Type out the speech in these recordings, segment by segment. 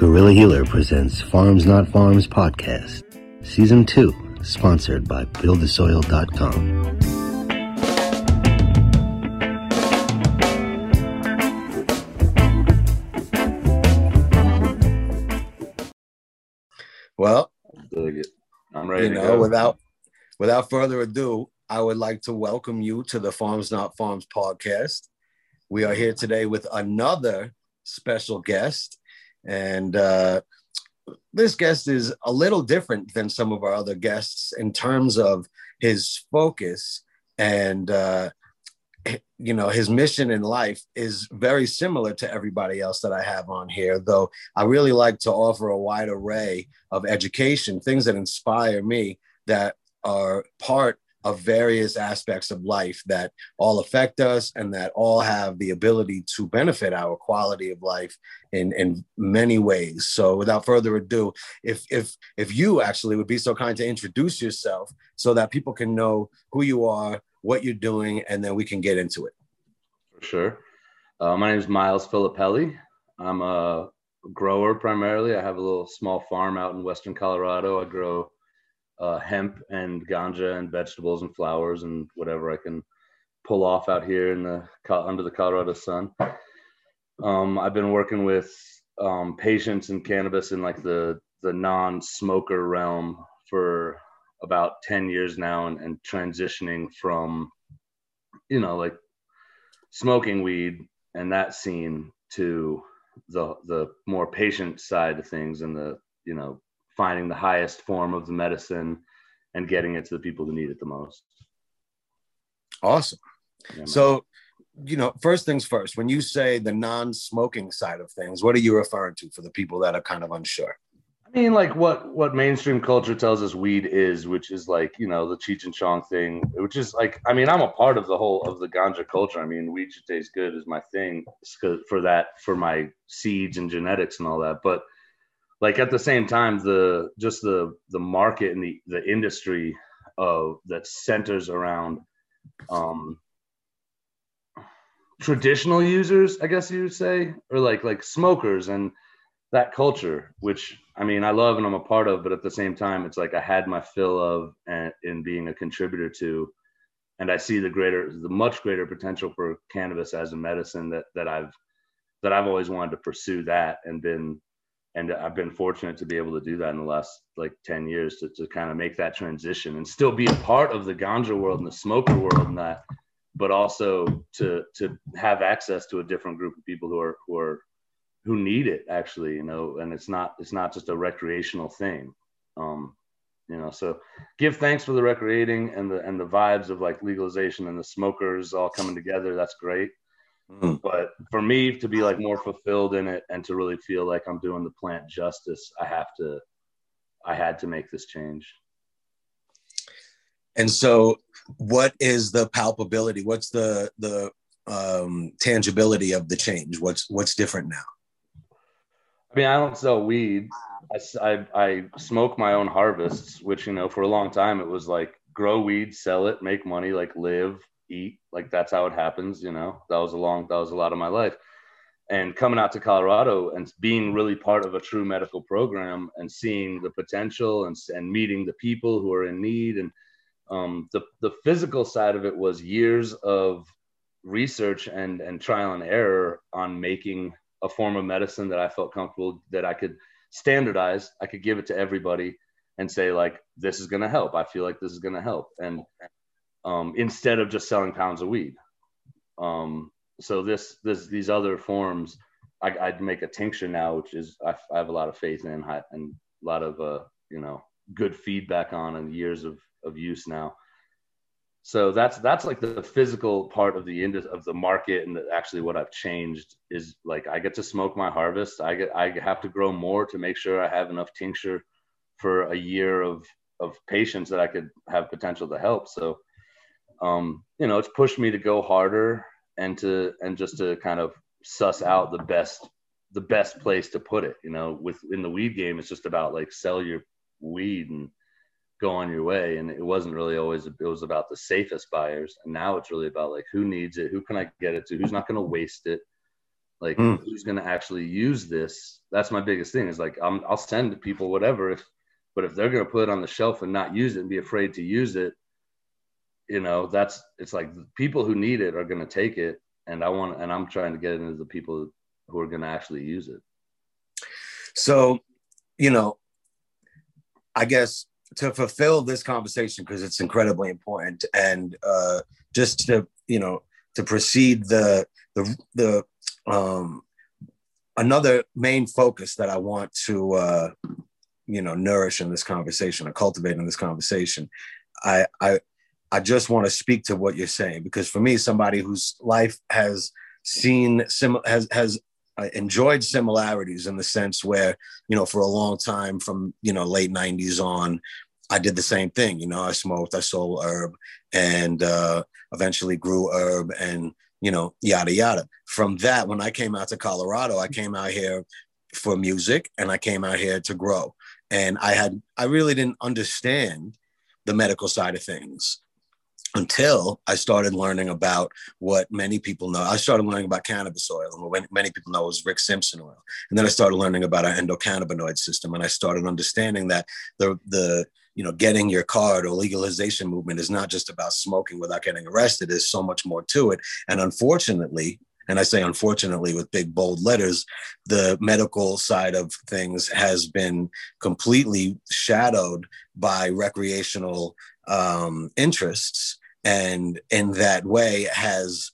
Guerrilla Healer presents Farms Not Pharms podcast, season two, sponsored by BuildTheSoil.com. Well, I'm ready you to know, go. without without further ado, I would like to welcome you to the Farms Not Pharms podcast. We are here today with another special guest, and uh, this guest is a little different than some of our other guests in terms of his focus and uh, you know his mission in life is very similar to everybody else that I have on here. Though I really like to offer a wide array of education, things that inspire me that are part of various aspects of life that all affect us and that all have the ability to benefit our quality of life in, in many ways. So without further ado, if if if you actually would be so kind to introduce yourself so that people can know who you are, what you're doing, and then we can get into it. For sure. Uh, my name is Miles Filippelli. I'm a grower primarily. I have a little small farm out in Western Colorado. I grow uh, hemp and ganja and vegetables and flowers and whatever I can pull off out here in the under the Colorado sun. Um, I've been working with um, patients in cannabis in like the the non-smoker realm for about 10 years now and, and transitioning from you know like smoking weed and that scene to the the more patient side of things and the you know finding the highest form of the medicine and getting it to the people who need it the most. Awesome. Yeah, so, you know, first things first, when you say the non smoking side of things, what are you referring to for the people that are kind of unsure? I mean, like what what mainstream culture tells us weed is, which is like you know the Cheech and Chong thing, which is like I mean I'm a part of the whole of the ganja culture. I mean, weed should taste good is my thing for that for my seeds and genetics and all that. But like at the same time the just the the market and the the industry of that centers around um traditional users i guess you would say or like like smokers and that culture which i mean i love and i'm a part of but at the same time it's like i had my fill of and in being a contributor to and i see the greater the much greater potential for cannabis as a medicine that that i've that i've always wanted to pursue that and been and I've been fortunate to be able to do that in the last like 10 years to, to kind of make that transition and still be a part of the ganja world and the smoker world and that, but also to to have access to a different group of people who are who are who need it actually, you know, and it's not it's not just a recreational thing. Um, you know, so give thanks for the recreating and the and the vibes of like legalization and the smokers all coming together. That's great. Mm. But for me to be like more fulfilled in it and to really feel like I'm doing the plant justice, I have to, I had to make this change. And so, what is the palpability? What's the the um, tangibility of the change? What's what's different now? I mean, I don't sell weed. I, I, I smoke my own harvests, which you know, for a long time it was like grow weed, sell it, make money, like live, eat. Like that's how it happens you know? That was a long that was a lot of my life. And coming out to colorado and being really part of a true medical program and seeing the potential and, and meeting the people who are in need and um, the, the physical side of it was years of research and, and trial and error on making a form of medicine that i felt comfortable that i could standardize. I could give it to everybody and say like this is going to help. I feel like this is going to help. And um, instead of just selling pounds of weed. Um, so this, this, these other forms, I, would make a tincture now, which is I, I, have a lot of faith in and a lot of uh, you know good feedback on and years of, of use now. So that's that's like the physical part of the end of the market, and actually what I've changed is like I get to smoke my harvest. I get I have to grow more to make sure I have enough tincture for a year of of patients that I could have potential to help. So um, you know, it's pushed me to go harder and to and just to kind of suss out the best the best place to put it. You know, with in the weed game, it's just about like sell your weed and go on your way. And it wasn't really always it was about the safest buyers. And now it's really about like who needs it, who can I get it to, who's not going to waste it. Like Mm. who's going to actually use this? That's my biggest thing. Is like I'm, I'll send people whatever if, but if they're going to put it on the shelf and not use it and be afraid to use it, you know, that's it's like people who need it are going to take it, and I want and I'm trying to get into the people who are going to actually use it. So, you know, I guess to fulfill this conversation because it's incredibly important, and uh, just to you know to proceed the the the um, another main focus that I want to uh, you know nourish in this conversation or cultivate in this conversation, I I I just want to speak to what you're saying because for me, somebody whose life has seen sim has has uh, enjoyed similarities in the sense where you know for a long time from you know late 90s on i did the same thing you know i smoked i sold herb and uh, eventually grew herb and you know yada yada. From that when i came out to colorado i came out here for music and i came out here to grow. And i had i really didn't understand the medical side of things until I started learning about what many people know. I started learning about cannabis oil, and what many people know is Rick Simpson oil. And then I started learning about our endocannabinoid system, and I started understanding that the the you know getting your card or legalization movement is not just about smoking without getting arrested. There's so much more to it. And unfortunately, and I say unfortunately with big bold letters, the medical side of things has been completely shadowed by recreational um, interests and in that way has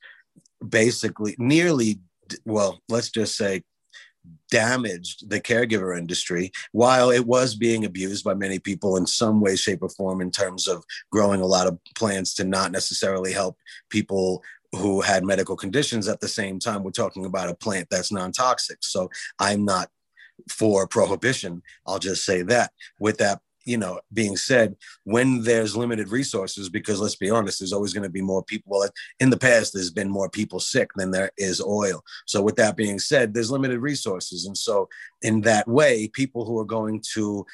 basically nearly well let's just say damaged the caregiver industry while it was being abused by many people in some way shape or form in terms of growing a lot of plants to not necessarily help people who had medical conditions at the same time. We're talking about a plant that's non-toxic. So i'm not for prohibition. I'll just say that. With that you know, being said, when there's limited resources, because let's be honest, there's always going to be more people. Well, in the past, there's been more people sick than there is oil. So, with that being said, there's limited resources. And so, in that way, people who are going to,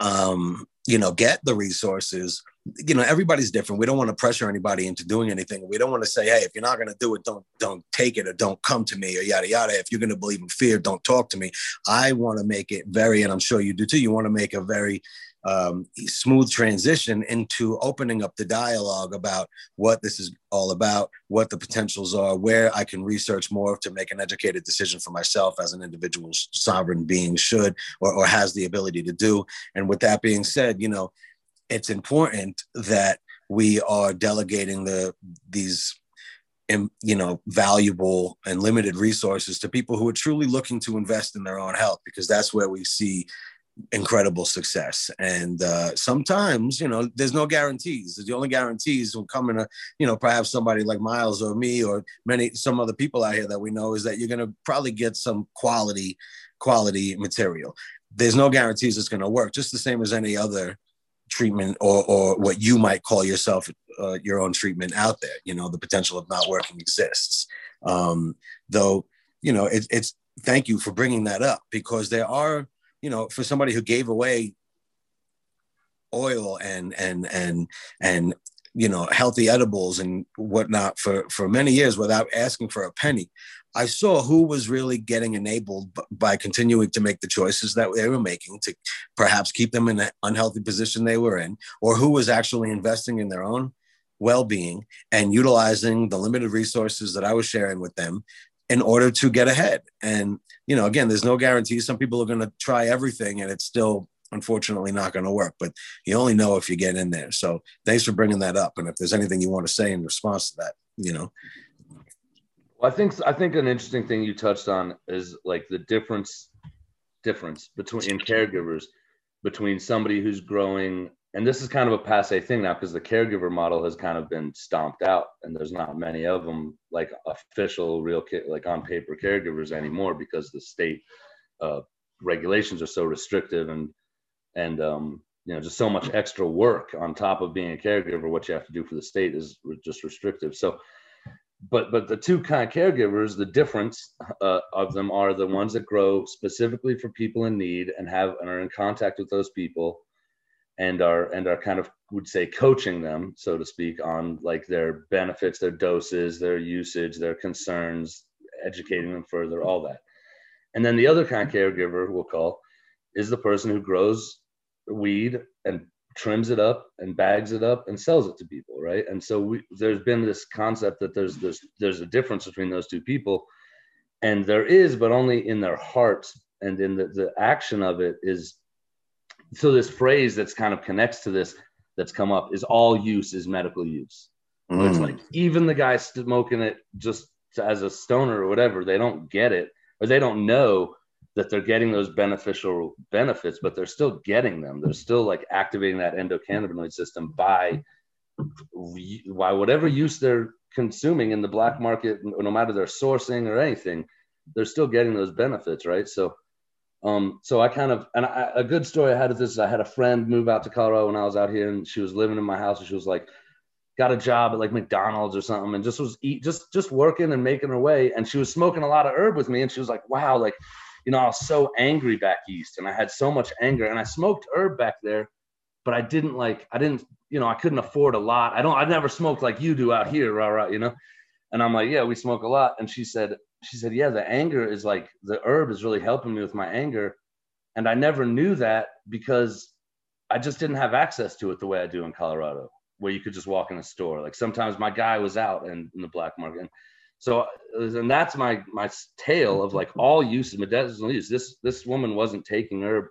um, you know, get the resources, you know, everybody's different. We don't want to pressure anybody into doing anything. We don't want to say, hey, if you're not going to do it, don't don't take it or don't come to me or yada yada. If you're going to believe in fear, don't talk to me. I want to make it very, and I'm sure you do too. You want to make a very um, smooth transition into opening up the dialogue about what this is all about, what the potentials are, where I can research more to make an educated decision for myself as an individual sovereign being should or, or has the ability to do. And with that being said, you know, it's important that we are delegating the these you know valuable and limited resources to people who are truly looking to invest in their own health because that's where we see incredible success. And uh, sometimes you know there's no guarantees. The only guarantees will come in a you know perhaps somebody like miles or me or many some other people out here that we know is that you're going to probably get some quality quality material. There's no guarantees it's going to work just the same as any other treatment or, or what you might call yourself uh, your own treatment out there. You know the potential of not working exists. Um, though you know it, it's thank you for bringing that up because there are you know for somebody who gave away oil and and and and you know healthy edibles and whatnot for for many years without asking for a penny I saw who was really getting enabled by continuing to make the choices that they were making to perhaps keep them in the unhealthy position they were in, or who was actually investing in their own well being and utilizing the limited resources that I was sharing with them in order to get ahead. And, you know, again, there's no guarantee. Some people are going to try everything and it's still unfortunately not going to work, but you only know if you get in there. So thanks for bringing that up. And if there's anything you want to say in response to that, you know, well, I think I think an interesting thing you touched on is like the difference difference between in caregivers between somebody who's growing and this is kind of a passe thing now because the caregiver model has kind of been stomped out and there's not many of them like official real like on paper caregivers anymore because the state uh, regulations are so restrictive and and um, you know just so much extra work on top of being a caregiver what you have to do for the state is just restrictive. So but but the two kind of caregivers the difference uh, of them are the ones that grow specifically for people in need and have and are in contact with those people and are and are kind of would say coaching them so to speak on like their benefits their doses their usage their concerns educating them further, all that. And then the other kind of caregiver we'll call is the person who grows weed and trims it up and bags it up and sells it to people, right? And so we, there's been this concept that there's there's there's a difference between those two people, and there is, but only in their hearts and in the, the action of it is. So this phrase that's kind of connects to this that's come up is all use is medical use. Mm. It's like even the guy smoking it just as a stoner or whatever, they don't get it or they don't know that they're getting those beneficial benefits, but they're still getting them. They're still like activating that endocannabinoid system by by whatever use they're consuming in the black market, no matter their sourcing or anything, they're still getting those benefits, right? So, um, so I kind of and I, a good story I had of this is I had a friend move out to Colorado when I was out here, and she was living in my house, and she was like, got a job at like McDonald's or something, and just was eat just just working and making her way, and she was smoking a lot of herb with me, and she was like, wow, like you know, I was so angry back east and I had so much anger and I smoked herb back there, but I didn't like, I didn't, you know, I couldn't afford a lot. I don't, I never smoked like you do out here, rah, rah, you know? And I'm like, yeah, we smoke a lot. And she said, she said, yeah, the anger is like, the herb is really helping me with my anger. And I never knew that because I just didn't have access to it the way I do in Colorado, where you could just walk in a store. Like sometimes my guy was out in, in the black market. And so, uh, and that's my my tale of like all uses, medicinal use. This this woman wasn't taking herb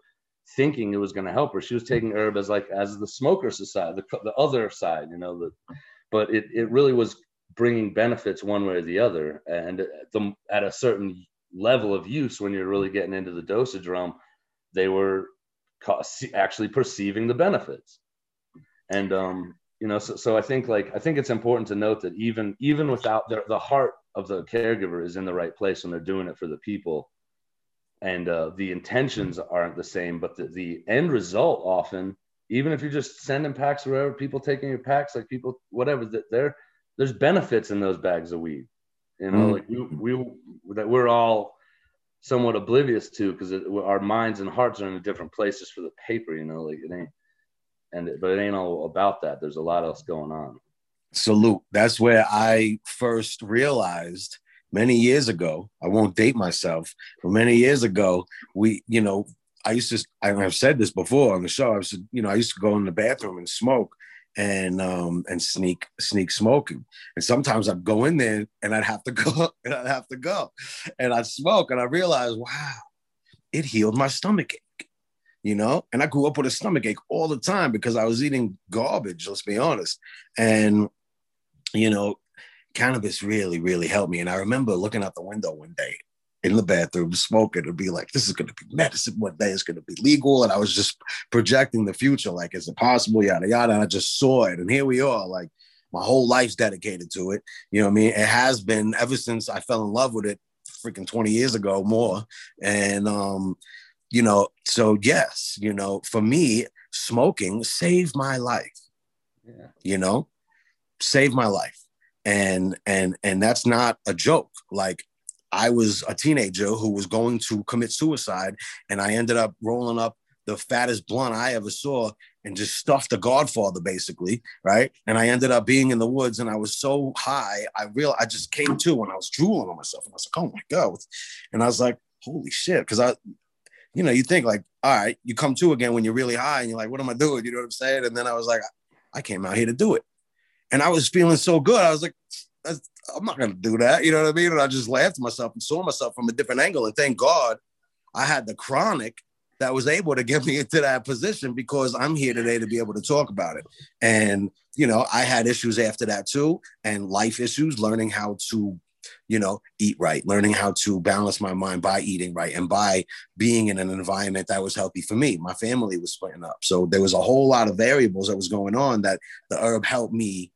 thinking it was going to help her. She was taking herb as like as the smoker society, the, the other side, you know. The, but it it really was bringing benefits one way or the other, and the, at a certain level of use, when you're really getting into the dosage realm, they were actually perceiving the benefits. And um, you know, so, so I think like I think it's important to note that even even without the, the heart of the caregiver is in the right place when they're doing it for the people and uh, the intentions aren't the same but the, the end result often even if you're just sending packs or whatever people taking your packs like people whatever that there there's benefits in those bags of weed you know mm-hmm. like we, we that we're all somewhat oblivious to because our minds and hearts are in different places for the paper you know like it ain't and it, but it ain't all about that there's a lot else going on salute. That's where I first realized many years ago. I won't date myself, but many years ago, we, you know, I used to, I've said this before on the show. I was, you know, I used to go in the bathroom and smoke and um and sneak sneak smoking. And sometimes i'd go in there and i'd have to go and i'd have to go and i'd smoke and i realized wow it healed my stomach ache you know? And i grew up with a stomach ache all the time because i was eating garbage let's be honest. And you know, cannabis really, really helped me. And I remember looking out the window one day in the bathroom smoking and be like, this is going to be medicine one day. It's going to be legal. And I was just projecting the future. Like, is it possible? Yada, yada. And I just saw it. And here we are. Like, my whole life's dedicated to it. You know what I mean? It has been ever since I fell in love with it freaking 20 years ago more. And, um, you know, so yes, you know, for me, smoking saved my life. Yeah. You know, saved my life and and and that's not a joke like i was a teenager who was going to commit suicide and i ended up rolling up the fattest blunt i ever saw and just stuffed the godfather basically right? And i ended up being in the woods and i was so high i real i just came to when i was drooling on myself. And i was like oh my god. And i was like holy shit. Because i you know you think like all right you come to again when you're really high and you're like what am i doing? You know what i'm saying? And then i was like i came out here to do it. And I was feeling so good. I was like, I'm not gonna do that. You know what I mean? And I just laughed at myself and saw myself from a different angle. And thank God I had the chronic that was able to get me into that position because I'm here today to be able to talk about it. And you know, I had issues after that too, and life issues, learning how to, you know, eat right, learning how to balance my mind by eating right and by being in an environment that was healthy for me. My family was splitting up. So there was a whole lot of variables that was going on that the herb helped me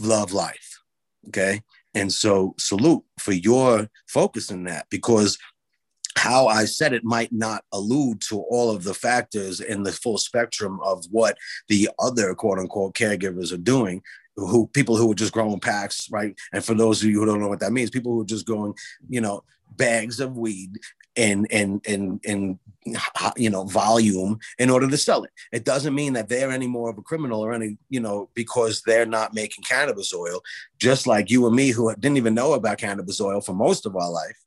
love life. Okay. And so salute for your focus in that because how I said it might not allude to all of the factors in the full spectrum of what the other quote unquote caregivers are doing. who people who are just growing packs, right? And for those of you who don't know what that means, people who are just growing, you know, bags of weed and and and and you know volume in order to sell it. It doesn't mean that they're any more of a criminal or any you know because they're not making cannabis oil. Just like you and me, who didn't even know about cannabis oil for most of our life,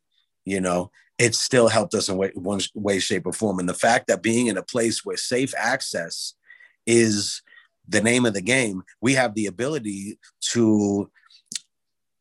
you know, it still helped us in way, one way, shape, or form. And the fact that being in a place where safe access is the name of the game, we have the ability to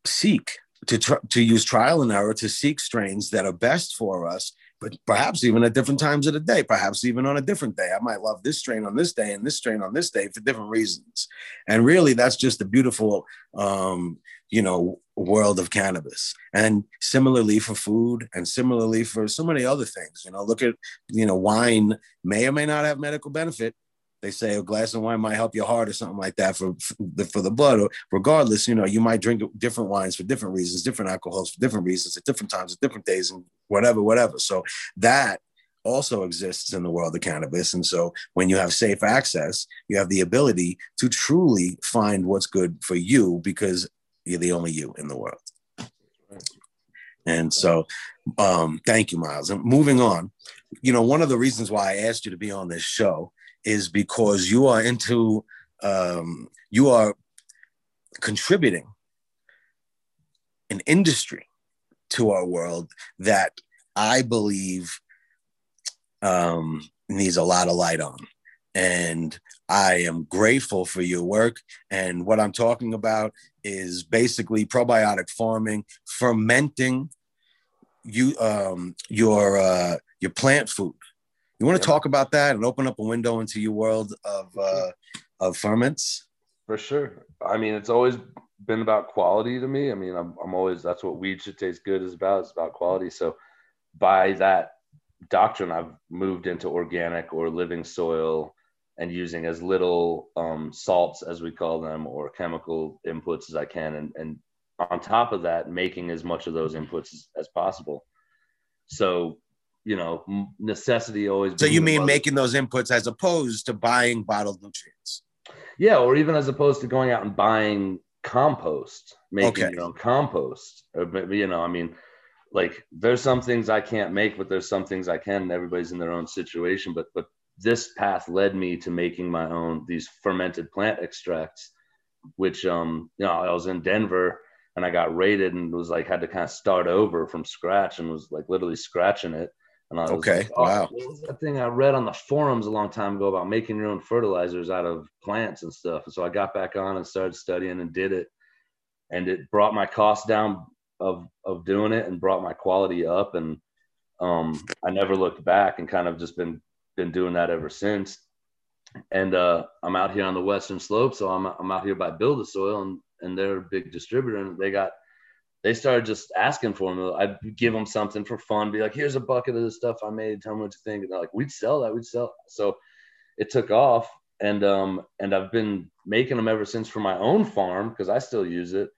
seek to tr- to use trial and error to seek strains that are best for us but perhaps even at different times of the day perhaps even on a different day. I might love this strain on this day and this strain on this day for different reasons. And really that's just a beautiful um, you know world of cannabis. And similarly for food and similarly for so many other things you know look at you know wine may or may not have medical benefit they say a glass of wine might help your heart or something like that for, for the for the blood. Or regardless, you know, you might drink different wines for different reasons, different alcohols for different reasons, at different times, at different days, and whatever, whatever. So that also exists in the world of cannabis. And so when you have safe access, you have the ability to truly find what's good for you because you're the only you in the world. And so, um, thank you, Miles. And moving on, you know, one of the reasons why I asked you to be on this show is because you are into um, you are contributing an industry to our world that I believe um, needs a lot of light on. And I am grateful for your work. And what I'm talking about is basically probiotic farming, fermenting you um, your uh, your plant food you want to talk about that and open up a window into your world of uh, of ferments? For sure. I mean, it's always been about quality to me. I mean, I'm, I'm always that's what weed should taste good is about. It's about quality. So by that doctrine, I've moved into organic or living soil and using as little um, salts as we call them or chemical inputs as I can, and, and on top of that, making as much of those inputs as, as possible. So you know necessity always so you mean making those inputs as opposed to buying bottled nutrients? Yeah or even as opposed to going out and buying compost making okay. your own compost. Or, you know i mean like there's some things i can't make but there's some things i can and everybody's in their own situation. But but this path led me to making my own these fermented plant extracts which um you know i was in denver and i got raided and was like had to kind of start over from scratch and was like literally scratching it and I was okay, like, oh, wow. What was that thing I read on the forums a long time ago about making your own fertilizers out of plants and stuff? And so I got back on and started studying and did it. And it brought my cost down of of doing it and brought my quality up. And um, I never looked back and kind of just been been doing that ever since. And uh, I'm out here on the western slope, so I'm I'm out here by Build the Soil, and and they're a big distributor, and they got they started just asking for them. I'd give them something for fun, be like, here's a bucket of the stuff I made. Tell me what you think. And they're like, we'd sell that. We'd sell. So it took off. And, um, and I've been making them ever since for my own farm because I still use it.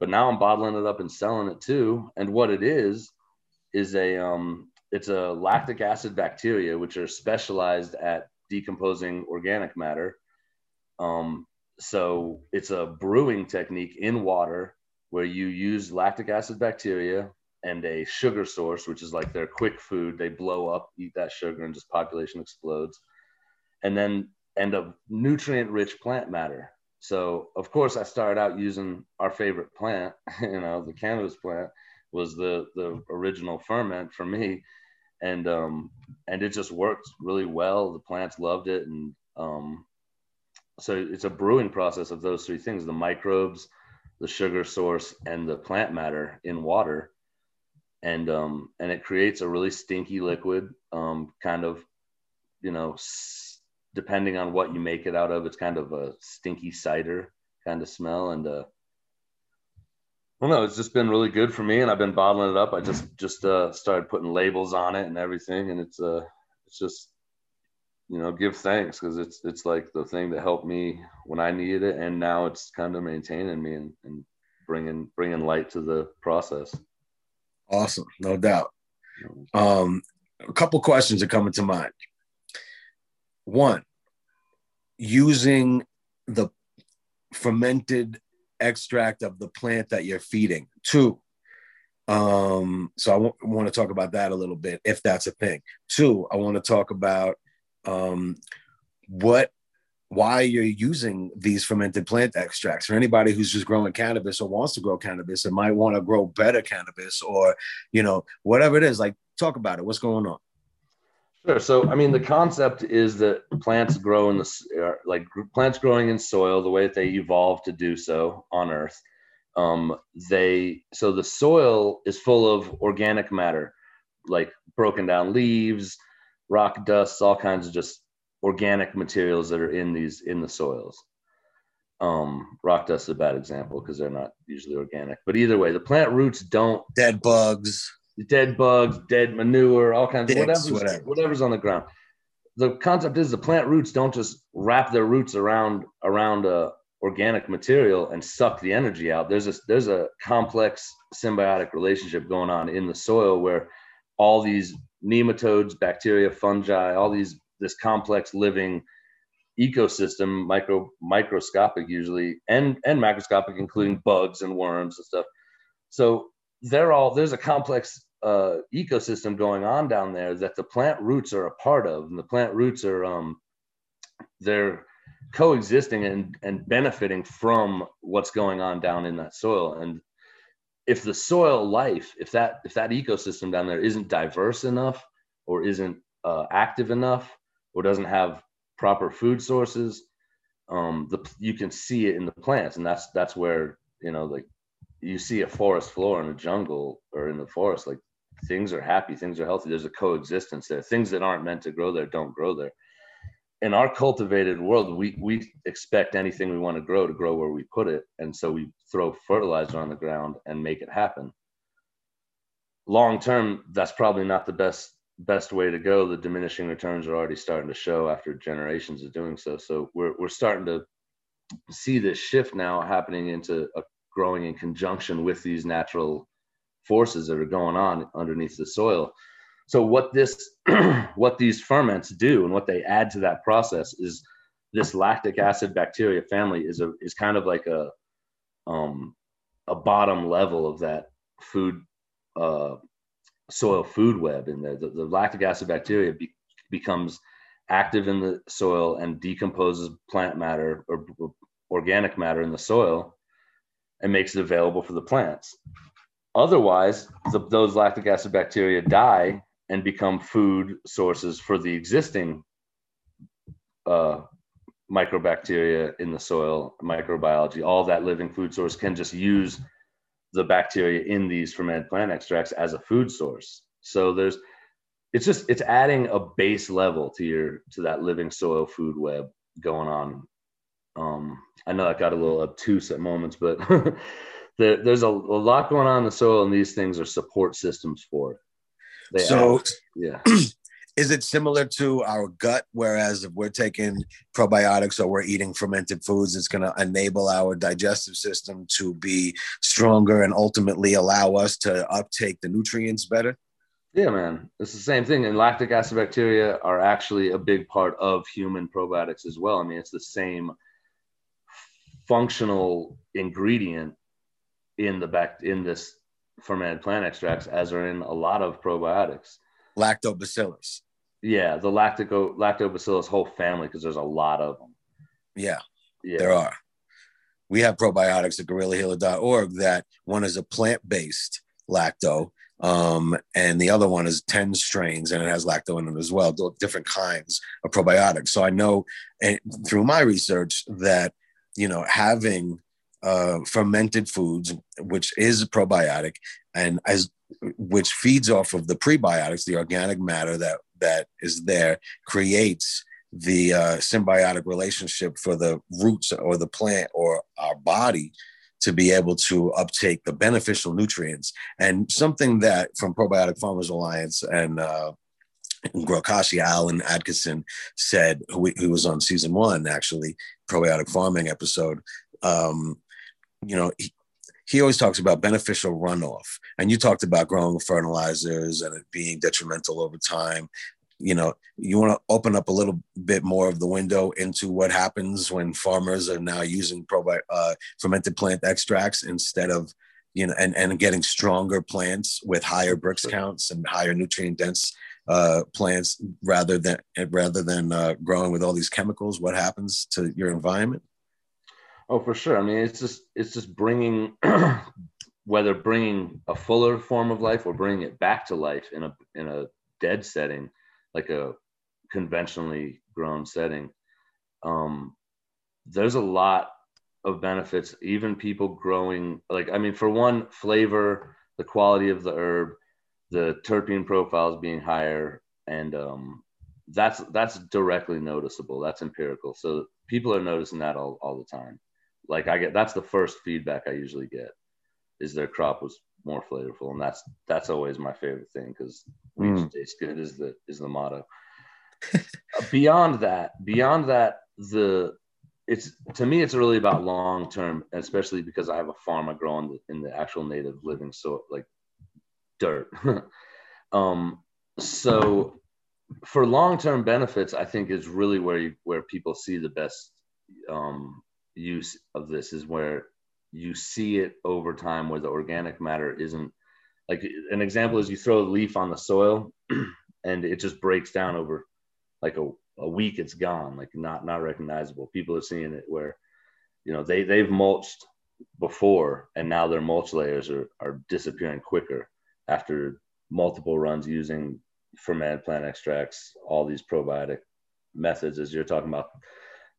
But now I'm bottling it up and selling it too. And what it is, is a, um, it's a lactic acid bacteria, which are specialized at decomposing organic matter. Um, so it's a brewing technique in water where you use lactic acid bacteria and a sugar source, which is like their quick food. They blow up, eat that sugar, and just population explodes. And then end a nutrient rich plant matter. So of course I started out using our favorite plant, you know, the cannabis plant was the the original ferment for me. And um and it just worked really well. The plants loved it. And um so it's a brewing process of those three things, the microbes, the sugar source and the plant matter in water. And um and it creates a really stinky liquid um kind of you know depending on what you make it out of it's kind of a stinky cider kind of smell. And uh well no it's just been really good for me and i've been bottling it up. I just just uh started putting labels on it and everything and it's uh it's just you know give thanks because it's it's like the thing that helped me when I needed it, and now it's kind of maintaining me and, and bringing bringing light to the process. Awesome, no doubt. Um, a couple questions are coming to mind. One, using the fermented extract of the plant that you're feeding. Two, um, so I w- want to talk about that a little bit, if that's a thing. Two, I want to talk about um, what, why you're using these fermented plant extracts. For anybody who's just growing cannabis or wants to grow cannabis and might want to grow better cannabis or, you know, whatever it is, like talk about it. What's going on? Sure. So, I mean, the concept is that plants grow in the like plants growing in soil the way that they evolved to do so on Earth um, they so the soil is full of organic matter like broken down leaves rock dusts, all kinds of just organic materials that are in these in the soils um, rock dust is a bad example because they're not usually organic but either way the plant roots don't dead bugs dead bugs dead manure all kinds Dicks, of whatever's, whatever. whatever's on the ground the concept is the plant roots don't just wrap their roots around around a, organic material and suck the energy out. There's a there's a complex symbiotic relationship going on in the soil where all these nematodes, bacteria, fungi, all these this complex living ecosystem, micro microscopic usually, and and macroscopic, including bugs and worms and stuff. So they're all there's a complex uh, ecosystem going on down there that the plant roots are a part of, and the plant roots are um they're coexisting and, and benefiting from what's going on down in that soil and if the soil life if that if that ecosystem down there isn't diverse enough or isn't uh, active enough or doesn't have proper food sources um the you can see it in the plants. And that's that's where you know like you see a forest floor in a jungle or in the forest like things are happy things are healthy. There's a coexistence there. Things that aren't meant to grow there don't grow there in our cultivated world, we we expect anything we want to grow to grow where we put it, and so we throw fertilizer on the ground and make it happen. Long term, that's probably not the best best way to go. The diminishing returns are already starting to show after generations of doing so. So we're we're starting to see this shift now happening into growing in conjunction with these natural forces that are going on underneath the soil so what this what these ferments do and what they add to that process is this lactic acid bacteria family is a is kind of like a um a bottom level of that food uh soil food web. In there the, the lactic acid bacteria be, becomes active in the soil and decomposes plant matter or, or organic matter in the soil and makes it available for the plants. Otherwise the, those lactic acid bacteria die and become food sources for the existing uh, microbacteria in the soil, microbiology, all that living food source can just use the bacteria in these fermented plant extracts as a food source. So there's it's just it's adding a base level to your to that living soil food web going on. Um, I know that got a little obtuse at moments, but there, there's a, a lot going on in the soil, and these things are support systems for it. They so yeah. is it similar to our gut? Whereas if we're taking probiotics or we're eating fermented foods, it's going to enable our digestive system to be stronger and ultimately allow us to uptake the nutrients better. Yeah, man, it's the same thing. And lactic acid bacteria are actually a big part of human probiotics as well. I mean, it's the same functional ingredient in the back in this fermented plant extracts as are in a lot of probiotics. Lactobacillus. Yeah, the lactico lactobacillus whole family because there's a lot of them. Yeah, yeah, there are. We have probiotics at guerrillahealer.org that one is a plant-based lacto, um, and the other one is 10 strains and it has lacto in it as well, different kinds of probiotics. So I know and through my research that, you know, having uh, fermented foods, which is probiotic, and as which feeds off of the prebiotics, the organic matter that that is there creates the uh, symbiotic relationship for the roots or the plant or our body to be able to uptake the beneficial nutrients. And something that from Probiotic Farmers Alliance and uh, Grokashi Alan Atkinson said, who, who was on season one, actually, probiotic farming episode, um, you know, he, he always talks about beneficial runoff. And you talked about growing fertilizers and it being detrimental over time. you know, you want to open up a little bit more of the window into what happens when farmers are now using probi- uh, fermented plant extracts instead of, you know, and, and getting stronger plants with higher Brix counts and higher nutrient dense uh, plants rather than rather than uh, growing with all these chemicals. What happens to your environment? Oh, for sure. I mean, it's just it's just bringing whether bringing a fuller form of life or bringing it back to life in a in a dead setting, like a conventionally grown setting. Um, there's a lot of benefits. Even people growing, like I mean, for one, flavor, the quality of the herb, the terpene profiles being higher, and um, that's that's directly noticeable. That's empirical. So people are noticing that all, all the time. Like I get that's the first feedback I usually get is their crop was more flavorful, and that's that's always my favorite thing because mm. tastes good is the is the motto. beyond that, beyond that, the it's to me it's really about long term, especially because I have a farm I grow on the, in the actual native living so like dirt. um, so for long term benefits, I think is really where you, where people see the best um, use of this is where you see it over time where the organic matter isn't like an example is you throw a leaf on the soil and it just breaks down over like a, a week it's gone like not not recognizable. People are seeing it where you know they they've mulched before and now their mulch layers are, are disappearing quicker after multiple runs using fermented plant extracts all these probiotic methods as you're talking about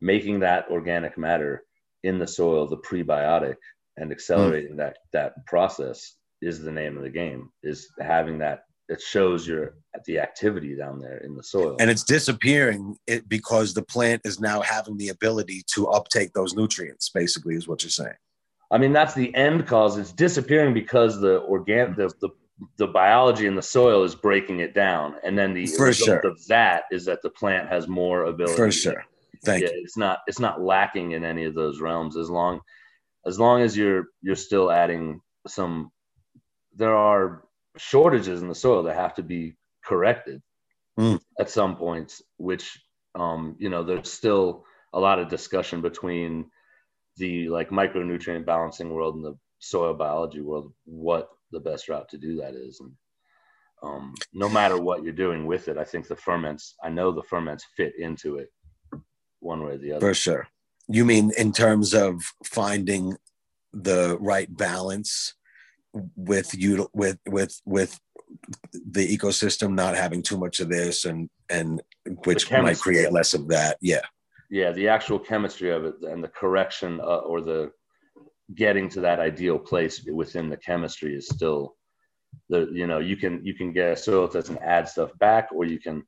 making that organic matter in the soil the prebiotic and accelerating mm. that that process is the name of the game is having that it shows your the activity down there in the soil and it's disappearing it because the plant is now having the ability to uptake those nutrients basically is what you're saying i mean that's the end cause it's disappearing because the organic the, the the biology in the soil is breaking it down and then the For result sure. of that is that the plant has more ability For sure Thank yeah, you. It's not it's not lacking in any of those realms as long as long as you're you're still adding some there are shortages in the soil that have to be corrected mm. at some points which um you know there's still a lot of discussion between the like micronutrient balancing world and the soil biology world what the best route to do that is and um, no matter what you're doing with it i think the ferments i know the ferments fit into it one way or the other. For sure. You mean in terms of finding the right balance with you with with with the ecosystem not having too much of this and and which might create less of that. Yeah. Yeah, the actual chemistry of it and the correction uh, or the getting to that ideal place within the chemistry is still the you know you can you can get a soil that doesn't add stuff back or you can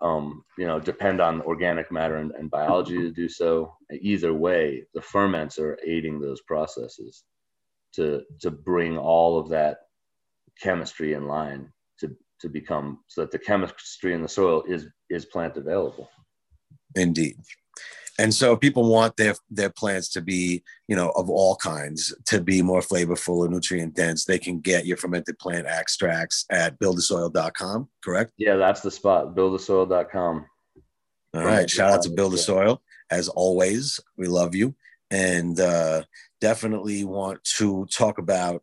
um, you know, depend on organic matter and, and, biology to do so. Either way, the ferments are aiding those processes to to bring all of that chemistry in line to to become so that the chemistry in the soil is is plant available. Indeed. And so people want their their plants to be, you know, of all kinds, to be more flavorful and nutrient dense. They can get your fermented plant extracts at buildthesoil.com, correct? Yeah, that's the spot, buildthesoil.com. All right. Shout out to Build the Soil. As always, we love you. And uh, definitely want to talk about,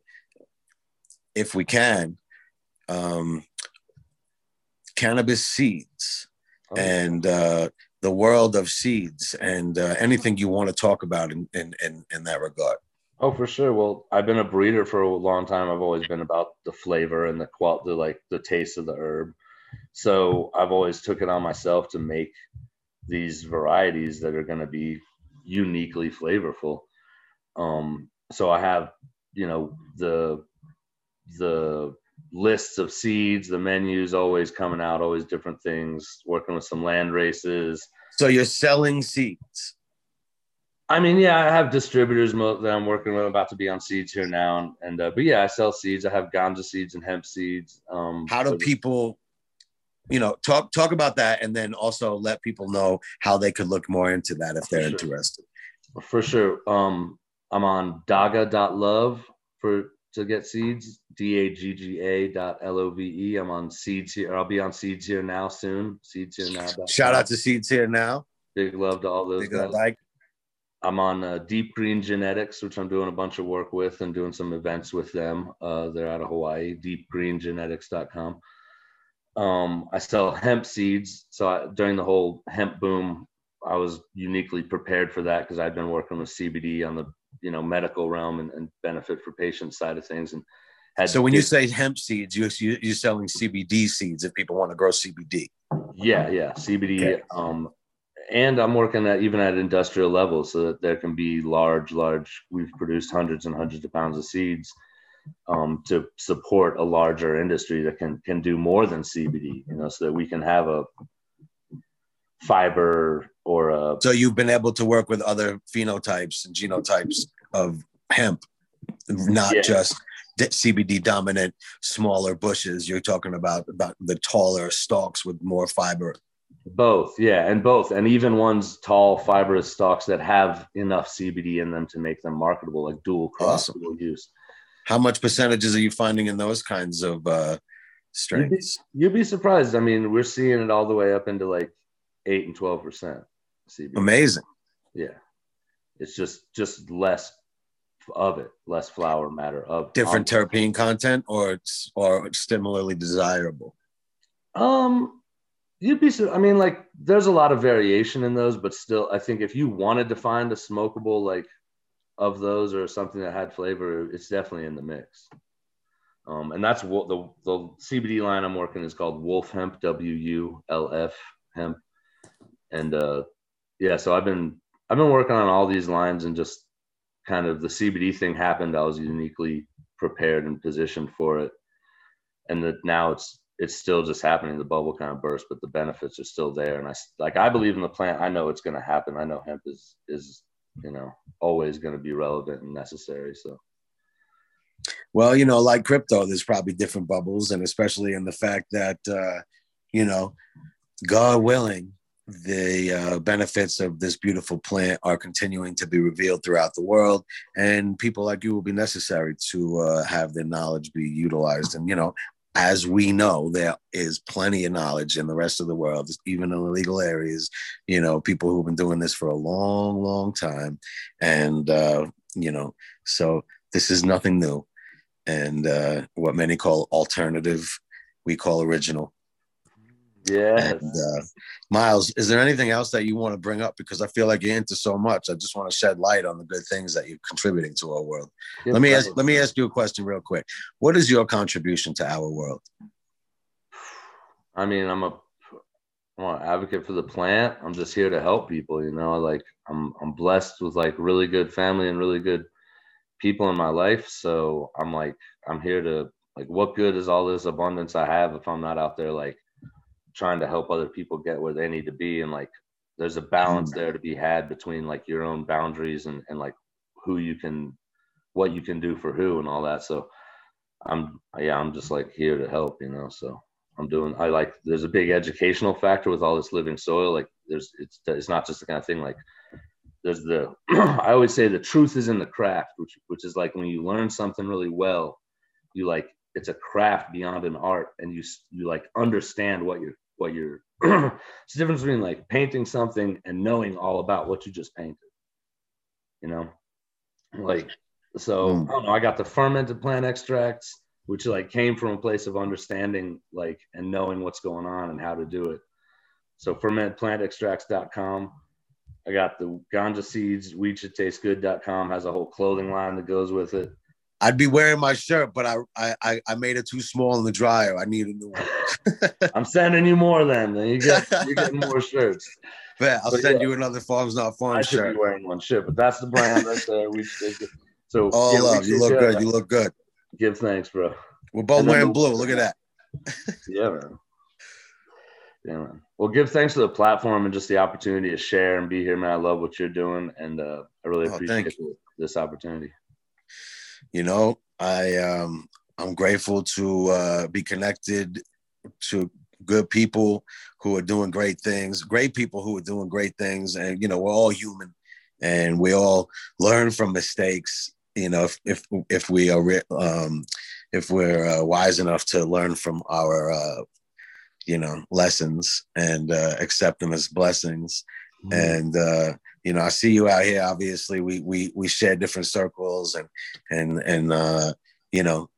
if we can, um, cannabis seeds. Oh. And uh, the world of seeds and uh, anything you want to talk about in, in, in, in that regard. Oh, for sure. Well, I've been a breeder for a long time. I've always been about the flavor and the qual, the like the taste of the herb. So I've always took it on myself to make these varieties that are going to be uniquely flavorful. Um, so I have, you know, the the lists of seeds, the menus always coming out, always different things, working with some land races. So you're selling seeds. I mean, yeah, I have distributors that I'm working with. I'm about to be on seeds here now, and, uh, but yeah, I sell seeds. I have ganja seeds and hemp seeds. Um, how do people, you know, talk talk about that, and then also let people know how they could look more into that if they're sure. interested. For sure. Um, I'm on dagga.love for to get seeds. D A G G A dot L O V E. I'm on seeds here. I'll be on seeds here now soon. Seeds here now. Shout out to Seeds here now. Big love to all those Big guys. like. I'm on uh, Deep Green Genetics, which I'm doing a bunch of work with and doing some events with them. Uh, they're out of Hawaii, deepgreengenetics.com. Um, I sell hemp seeds. So I, during the whole hemp boom, I was uniquely prepared for that because I've been working with CBD on the you know medical realm and, and benefit for patient side of things. And had So when you say hemp seeds, you, you you're selling CBD seeds if people want to grow CBD. Yeah, yeah, CBD. Okay. Um, and I'm working at even at industrial level so that there can be large, large. We've produced hundreds and hundreds of pounds of seeds um, to support a larger industry that can can do more than CBD. You know, so that we can have a fiber or a So you've been able to work with other phenotypes and genotypes of hemp, not Yeah. just CBD dominant smaller bushes. You're talking about about the taller stalks with more fiber. both, yeah, and both, and even ones tall fibrous stalks that have enough CBD in them to make them marketable, like dual cross Awesome. dual use. How much percentages are you finding in those kinds of uh, strains? You'd be surprised. I mean, we're seeing it all the way up into like eight and twelve percent CBD. Amazing. Yeah, it's just just less of it, less flower matter of Different terpene content, or it's- or similarly desirable. Um, you'd be. I mean, like, there's a lot of variation in those, but still, I think if you wanted to find a smokable like of those or something that had flavor, it's definitely in the mix. Um, and that's what the the CBD line I'm working is called Wulf Hemp, W U L F Hemp, and uh, yeah, so I've been I've been working on all these lines and just kind of the CBD thing happened. I was uniquely prepared and positioned for it, and that now it's it's still just happening. The bubble kind of burst, but the benefits are still there. And I like I believe in the plant. I know it's going to happen. I know hemp is is you know always going to be relevant and necessary. So Well, you know, like crypto, there's probably different bubbles, and especially in the fact that, uh, you know, God willing, the uh, benefits of this beautiful plant are continuing to be revealed throughout the world, and people like you will be necessary to uh, have their knowledge be utilized. And you know, as we know, there is plenty of knowledge in the rest of the world, even in illegal areas. You know, people who've been doing this for a long, long time, and uh, you know, so this is nothing new and uh, what many call alternative, we call original. Yeah, And uh, Miles, is there anything else that you want to bring up? Because I feel like you're into so much. I just want to shed light on the good things that you're contributing to our world. Let me ask. Let me ask you a question real quick. What is your contribution to our world? I mean, I'm a I'm an advocate for the plant. I'm just here to help people. You know, like I'm I'm blessed with like really good family and really good people in my life. So I'm like I'm here to like what good is all this abundance I have if I'm not out there like trying to help other people get where they need to be and like there's a mm-hmm. balance there to be had between like your own boundaries and and like who you can what you can do for who and all that. So I'm yeah, I'm just like here to help, you know. So I'm doing. I like. There's a big educational factor with all this living soil. Like there's, it's it's not just the kind of thing like. There's the. I always say the truth is in the craft, which which is like when you learn something really well, you like it's a craft beyond an art, and you you like understand what you're what you're. it's the difference between like painting something and knowing all about what you just painted. You know, like so Mm. I don't know. I got the fermented plant extracts which like came from a place of understanding like and knowing what's going on and how to do it. So fermentplantextracts.com. I got the ganja seeds, weed should taste good.com has a whole clothing line that goes with it. I'd be wearing my shirt, but I I I- I made it too small in the dryer. I need a new one. I'm sending you more then. Then you get you're getting more shirts. Bet I'll But send yeah. you another Farms Not I Pharms should shirt. be wearing one shirt, but that's the brand there. We should. So All yeah, love. You look good. that. You look good. Give thanks, bro. We're both wearing the- blue. Look at that. Yeah, man. Yeah, man. Well, give thanks to the platform and just the opportunity to share and be here, man. I love what you're doing, and uh, I really Oh, appreciate this opportunity. You know i um i'm grateful to uh be connected to good people who are doing great things great people who are doing great things and you know we're all human and we all learn from mistakes you know, if if if we are um, if we're uh, wise enough to learn from our uh, you know lessons and uh, accept them as blessings, mm. and uh, you know, I see you out here. Obviously, we we we share different circles, and and and uh, you know,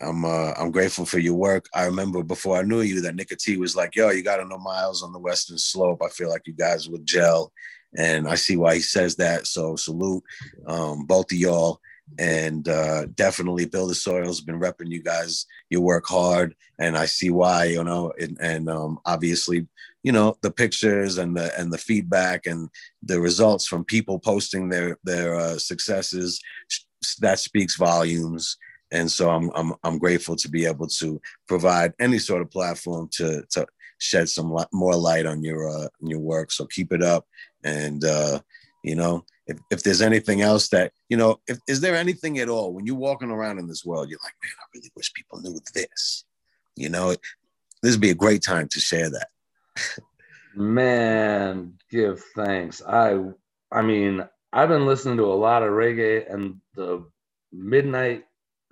I'm uh, I'm grateful for your work. I remember before I knew you that T was like, "Yo, you got to know Miles on the Western Slope." I feel like you guys would gel, and I see why he says that. So salute um, both of y'all and uh, definitely Build A Soil's been repping you guys. You work hard, and I see why. You know, and, and um, obviously, you know, the pictures and the and the feedback and the results from people posting their their uh, successes that speaks volumes. And so I'm I'm I'm grateful to be able to provide any sort of platform to to shed some more light on your uh, your work. So keep it up, and uh, you know if, if there's anything else that you know if, is there anything at all when you're walking around in this world you're like man i really wish people knew this you know this would be a great time to share that man give thanks i i mean i've been listening to a lot of reggae and the midnight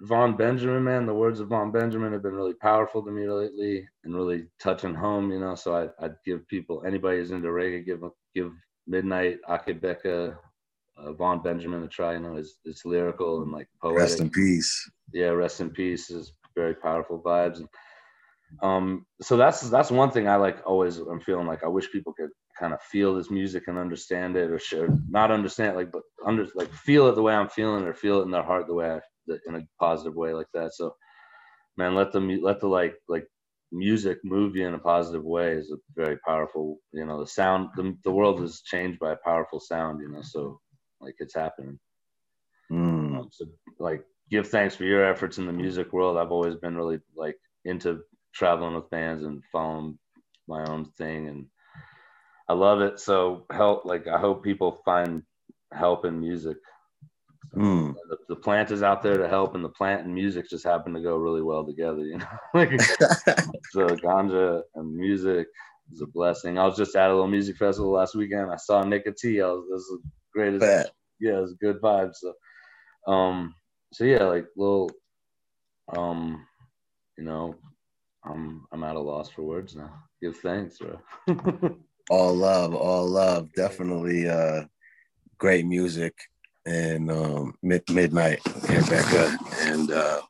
Vaughn Benjamin, man, the words of Vaughn Benjamin have been really powerful to me lately and really touching home, you know. So I, would give people, anybody who's into reggae, give give Midnight Akae Beka uh, Vaughn Benjamin to try. You know, it's, it's lyrical and like poetic. Rest in peace. Yeah, rest in peace is very powerful vibes. And, um, so that's that's one thing I like. Always, I'm feeling like I wish people could kind of feel this music and understand it, or share, not understand it, like, but under like feel it the way I'm feeling, or feel it in their heart the way I, in a positive way like that. So, man, let them let the like like music move you in a positive way is a very powerful you know the sound the, the world is changed by a powerful sound you know so like it's happening. Mm. Um, so like give thanks for your efforts in the music world. I've always been really like into traveling with bands and following my own thing and I love it. So help like I hope people find help in music. Mm. The, the, plant is out there to help, and the plant and music just happen to go really well together, you know. like so ganja and music is a blessing. I was just at a little music festival last weekend. I saw T. I was this is the greatest. Bet. Yeah, it was good vibes. So, um, so yeah, like little, um, you know, I'm I'm at a loss for words now. Give thanks, bro. all love, all love. Definitely, uh, great music and um, mid- midnight Akae Beka and uh,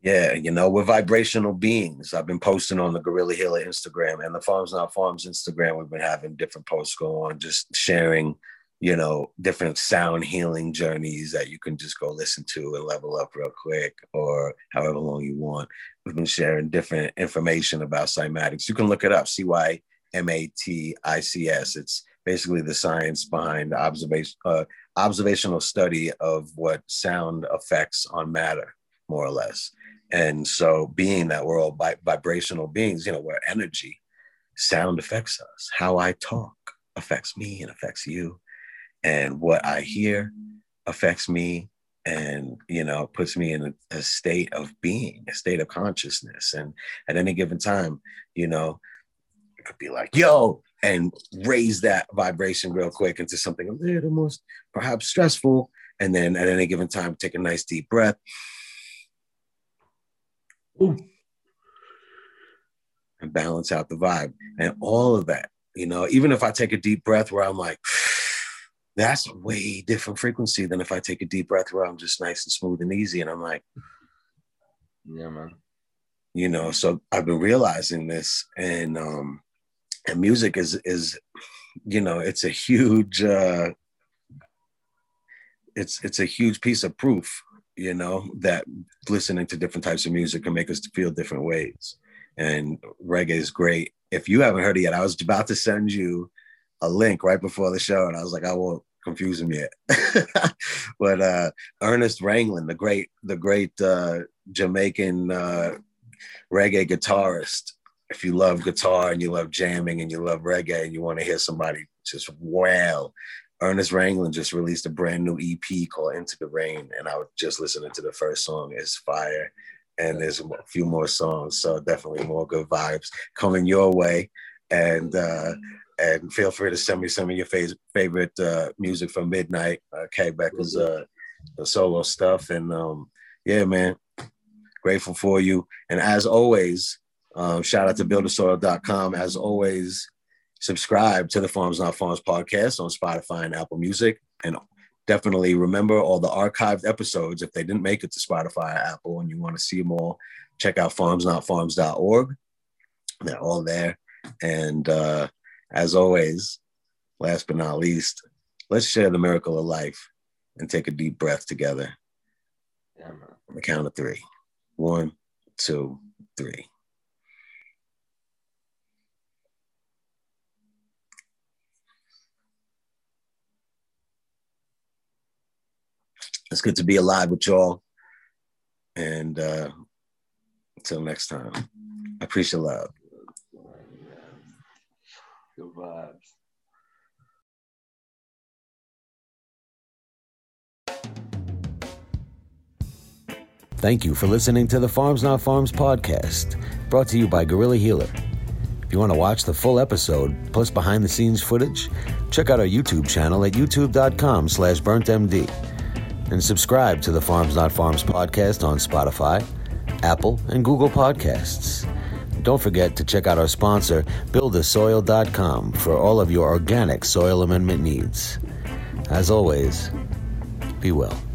yeah, you know, we're vibrational beings. I've been posting on the Guerrilla Healer Instagram and the Farms Not Pharms Instagram. We've been having different posts go on, just sharing, you know, different sound healing journeys that you can just go listen to and level up real quick or however long you want. We've been sharing different information about cymatics. You can look it up, C Y M A T I C S. It's basically the science behind observation, uh, observational study of what sound affects on matter, more or less. And so, being that we're all bi- vibrational beings, you know, we're energy, sound affects us. How I talk affects me and affects you. And what I hear affects me and, you know, puts me in a, a state of being, a state of consciousness. And at any given time, you know, it could be like, yo, and raise that vibration real quick into something a little more perhaps stressful. And then at any given time, take a nice deep breath Ooh. and balance out the vibe and all of that. You know, even if I take a deep breath where I'm like, that's a way different frequency than if I take a deep breath where I'm just nice and smooth and easy. And I'm like, yeah, man. You know, so I've been realizing this and um and music is is you know, it's a huge uh it's it's a huge piece of proof you know, that listening to different types of music can make us feel different ways. And reggae is great. If you haven't heard it yet, I was about to send you a link right before the show, and I was like, I won't confuse him yet. but uh, Ernest Ranglin, the great, the great uh, Jamaican uh, reggae guitarist. If you love guitar and you love jamming and you love reggae and you want to hear somebody just wail Ernest Ranglin just released a brand new EP called Into the Rain, and I was just listening to the first song. It's fire, and there's a few more songs, so definitely more good vibes coming your way. And uh, and feel free to send me some of your fav- favorite uh, music from Midnight, uh, Becker's uh, solo stuff. And um, yeah, man, grateful for you. And as always, um, shout out to buildasoil.com. As always, subscribe to the Farms Not Pharms podcast on Spotify and Apple Music. And definitely remember all the archived episodes. If they didn't make it to Spotify or Apple and you want to see them all, check out farmsnotpharms.org. They're all there. And uh, as always, last but not least, let's share the miracle of life and take a deep breath together. Yeah, on the count of three. One, two, three. It's good to be alive with y'all. And uh, until next time, I appreciate love. Good vibes. Thank you for listening to the Farms Not Pharms podcast, brought to you by Guerrilla Healer. If you want to watch the full episode, plus behind the scenes footage, check out our YouTube channel at youtube.com slash burntmd and subscribe to the Farms Not Pharms podcast on Spotify, Apple, and Google Podcasts. Don't forget to check out our sponsor, buildasoil.com, for all of your organic soil amendment needs. As always, be well.